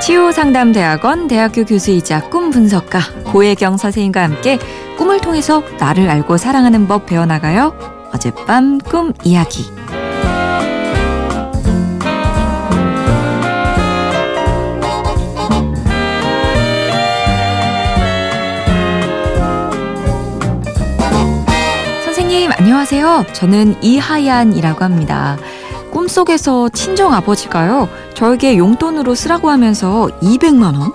치유상담대학원 대학교 교수이자 꿈 분석가 고혜경 선생님과 함께 꿈을 통해서 나를 알고 사랑하는 법 배워나가요. 어젯밤 꿈 이야기. 선생님, 안녕하세요. 저는 이하얀이라고 합니다. 꿈속에서 친정 아버지가요, 저에게 용돈으로 쓰라고 하면서 200만원?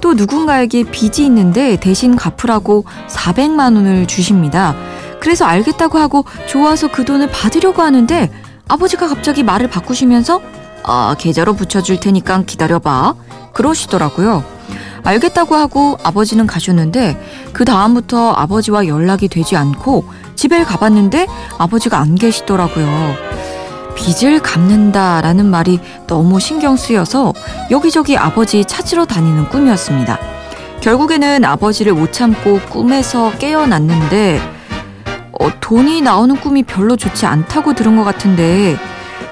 또 누군가에게 빚이 있는데 대신 갚으라고 400만 원을 주십니다. 그래서 알겠다고 하고 좋아서 그 돈을 받으려고 하는데 아버지가 갑자기 말을 바꾸시면서 아, 계좌로 붙여줄 테니까 기다려봐. 그러시더라고요. 알겠다고 하고 아버지는 가셨는데 그 다음부터 아버지와 연락이 되지 않고 집에 가봤는데 아버지가 안 계시더라고요. 빚을 갚는다라는 말이 너무 신경 쓰여서 여기저기 아버지 찾으러 다니는 꿈이었습니다. 결국에는 아버지를 못 참고 꿈에서 깨어났는데 어, 돈이 나오는 꿈이 별로 좋지 않다고 들은 것 같은데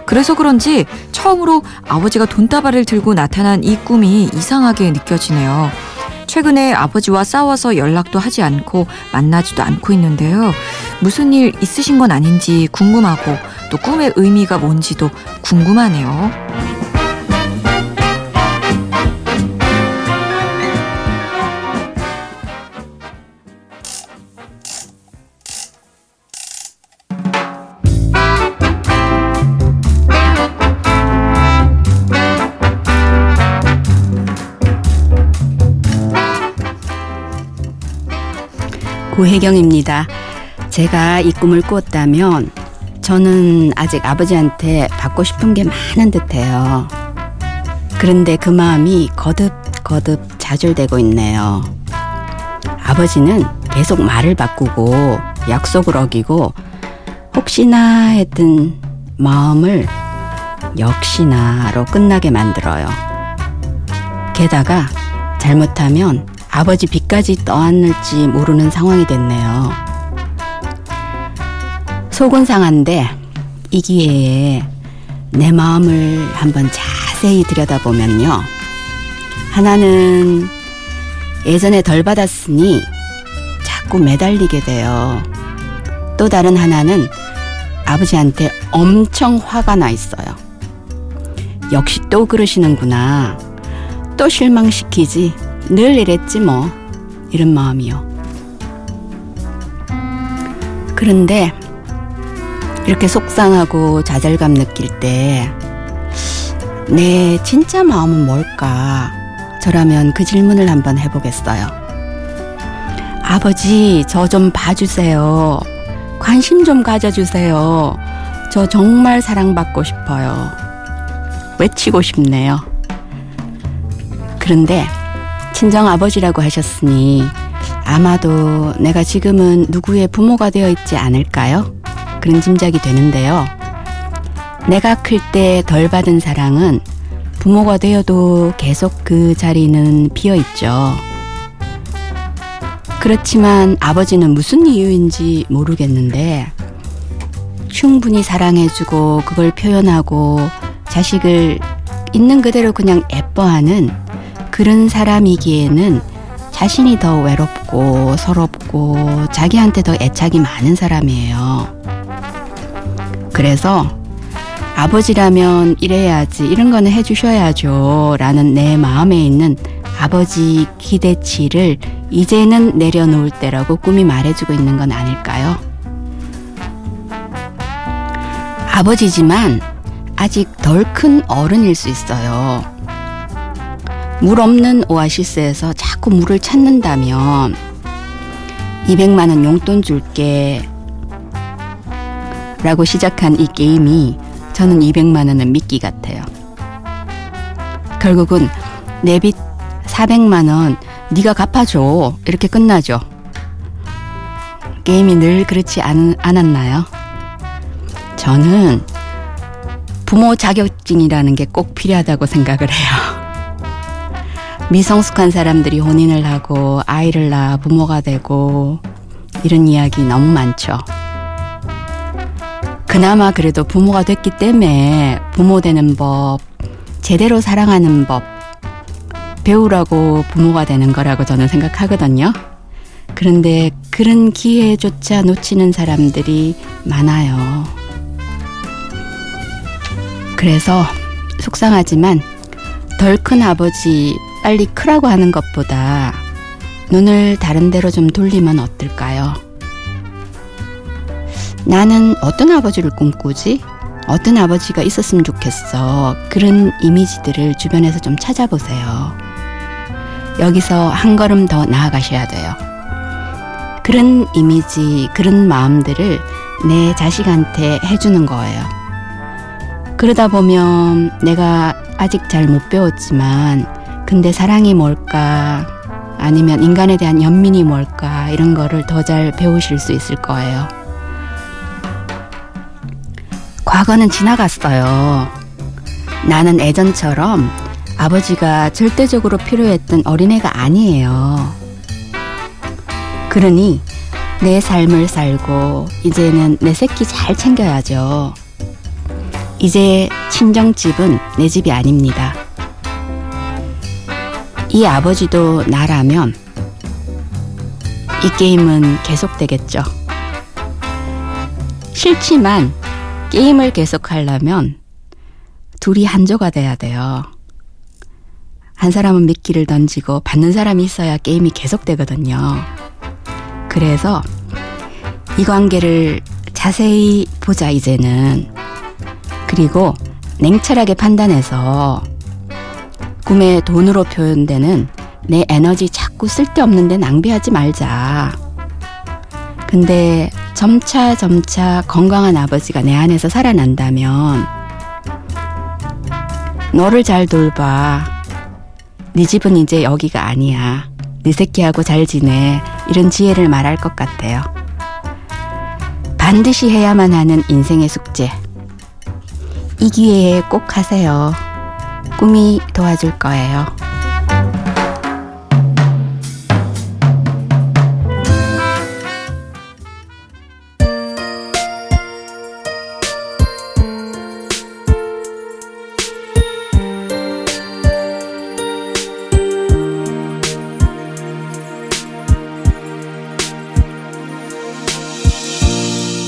그래서 그런지 처음으로 아버지가 돈다발을 들고 나타난 이 꿈이 이상하게 느껴지네요. 최근에 아버지와 싸워서 연락도 하지 않고 만나지도 않고 있는데요. 무슨 일 있으신 건 아닌지 궁금하고 또 꿈의 의미가 뭔지도 궁금하네요. 고혜경입니다. 제가 이 꿈을 꿨다면 저는 아직 아버지한테 받고 싶은 게 많은 듯해요. 그런데 그 마음이 거듭 거듭 좌절되고 있네요. 아버지는 계속 말을 바꾸고 약속을 어기고 혹시나 했던 마음을 역시나로 끝나게 만들어요. 게다가 잘못하면 아버지 빚까지 떠안을지 모르는 상황이 됐네요. 속은 상한데 이 기회에 내 마음을 한번 자세히 들여다보면요. 하나는 예전에 덜 받았으니 자꾸 매달리게 돼요. 또 다른 하나는 아버지한테 엄청 화가 나 있어요. 역시 또 그러시는구나. 또 실망시키지. 늘 이랬지 뭐. 이런 마음이요. 그런데 이렇게 속상하고 좌절감 느낄 때 내 진짜 마음은 뭘까? 저라면 그 질문을 한번 해보겠어요. 아버지, 저 좀 봐주세요. 관심 좀 가져주세요. 저 정말 사랑받고 싶어요. 외치고 싶네요. 그런데 친정 아버지라고 하셨으니 아마도 내가 지금은 누구의 부모가 되어 있지 않을까요? 그런 짐작이 되는데요. 내가 클 때 덜 받은 사랑은 부모가 되어도 계속 그 자리는 비어 있죠. 그렇지만 아버지는 무슨 이유인지 모르겠는데 충분히 사랑해주고 그걸 표현하고 자식을 있는 그대로 그냥 예뻐하는 그런 사람이기에는 자신이 더 외롭고 서럽고 자기한테 더 애착이 많은 사람이에요. 그래서 아버지라면 이래야지, 이런 거는 해주셔야죠. 라는 내 마음에 있는 아버지 기대치를 이제는 내려놓을 때라고 꿈이 말해주고 있는 건 아닐까요? 아버지지만 아직 덜 큰 어른일 수 있어요. 물 없는 오아시스에서 자꾸 물을 찾는다면 200만 원 용돈 줄게 라고 시작한 이 게임이 저는 200만 원은 미끼 같아요. 결국은 내 빚 400만 원 네가 갚아줘 이렇게 끝나죠. 게임이 늘 그렇지 않, 않았나요? 저는 부모 자격증이라는 게 꼭 필요하다고 생각을 해요. 미성숙한 사람들이 혼인을 하고 아이를 낳아 부모가 되고 이런 이야기 너무 많죠. 그나마 그래도 부모가 됐기 때문에 부모 되는 법, 제대로 사랑하는 법, 배우라고 부모가 되는 거라고 저는 생각하거든요. 그런데 그런 기회조차 놓치는 사람들이 많아요. 그래서 속상하지만 덜 큰 아버지 빨리 크라고 하는 것보다 눈을 다른 데로 좀 돌리면 어떨까요? 나는 어떤 아버지를 꿈꾸지? 어떤 아버지가 있었으면 좋겠어. 그런 이미지들을 주변에서 좀 찾아보세요. 여기서 한 걸음 더 나아가셔야 돼요. 그런 이미지, 그런 마음들을 내 자식한테 해주는 거예요. 그러다 보면 내가 아직 잘 못 배웠지만, 근데 사랑이 뭘까, 아니면 인간에 대한 연민이 뭘까, 이런 거를 더 잘 배우실 수 있을 거예요. 과거는 지나갔어요. 나는 예전처럼 아버지가 절대적으로 필요했던 어린애가 아니에요. 그러니 내 삶을 살고 이제는 내 새끼 잘 챙겨야죠. 이제 친정집은 내 집이 아닙니다. 이 아버지도 나라면 이 게임은 계속되겠죠. 싫지만 게임을 계속하려면 둘이 한조가 돼야 돼요. 한 사람은 미끼를 던지고 받는 사람이 있어야 게임이 계속되거든요. 그래서 이 관계를 자세히 보자, 이제는. 그리고 냉철하게 판단해서 꿈의 돈으로 표현되는 내 에너지 자꾸 쓸데없는데 낭비하지 말자. 근데 점차 점차 건강한 아버지가 내 안에서 살아난다면 너를 잘 돌봐. 네 집은 이제 여기가 아니야. 네 새끼하고 잘 지내. 이런 지혜를 말할 것 같아요. 반드시 해야만 하는 인생의 숙제. 이 기회에 꼭 하세요. 꿈이 도와줄 거예요.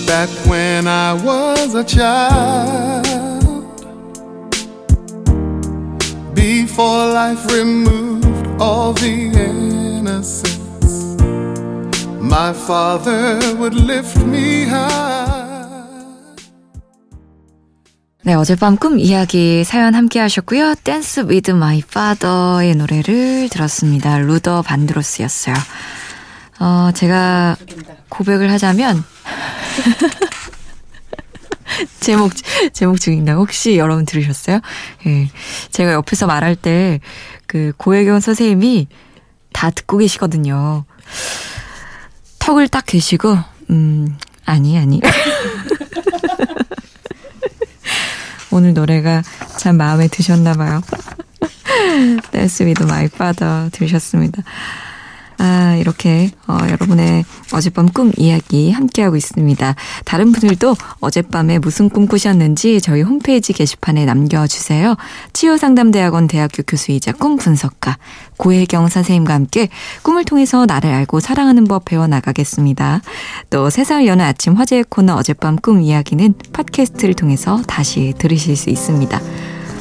back when I was a child. Before life removed all the innocence, my father would lift me high. 네, 어젯밤 꿈 이야기 사연 함께 하셨고요. 댄스 위드 마이 파더의 노래를 들었습니다. 루더 반드로스였어요. 어, 제가 고백을 하자면 제목 제목 중인다. 혹시 여러분 들으셨어요? 예. 제가 옆에서 말할 때 그 고혜경 선생님이 다 듣고 계시거든요. 턱을 딱 계시고 음, 아니 아니. 오늘 노래가 참 마음에 드셨나 봐요. Dance with my father 들으셨습니다. 아, 이렇게 어, 여러분의 어젯밤 꿈 이야기 함께하고 있습니다. 다른 분들도 어젯밤에 무슨 꿈 꾸셨는지 저희 홈페이지 게시판에 남겨주세요. 치유상담대학원 대학교 교수이자 꿈 분석가 고혜경 선생님과 함께 꿈을 통해서 나를 알고 사랑하는 법 배워나가겠습니다. 또 세상을 여는 아침 화제의 코너 어젯밤 꿈 이야기는 팟캐스트를 통해서 다시 들으실 수 있습니다.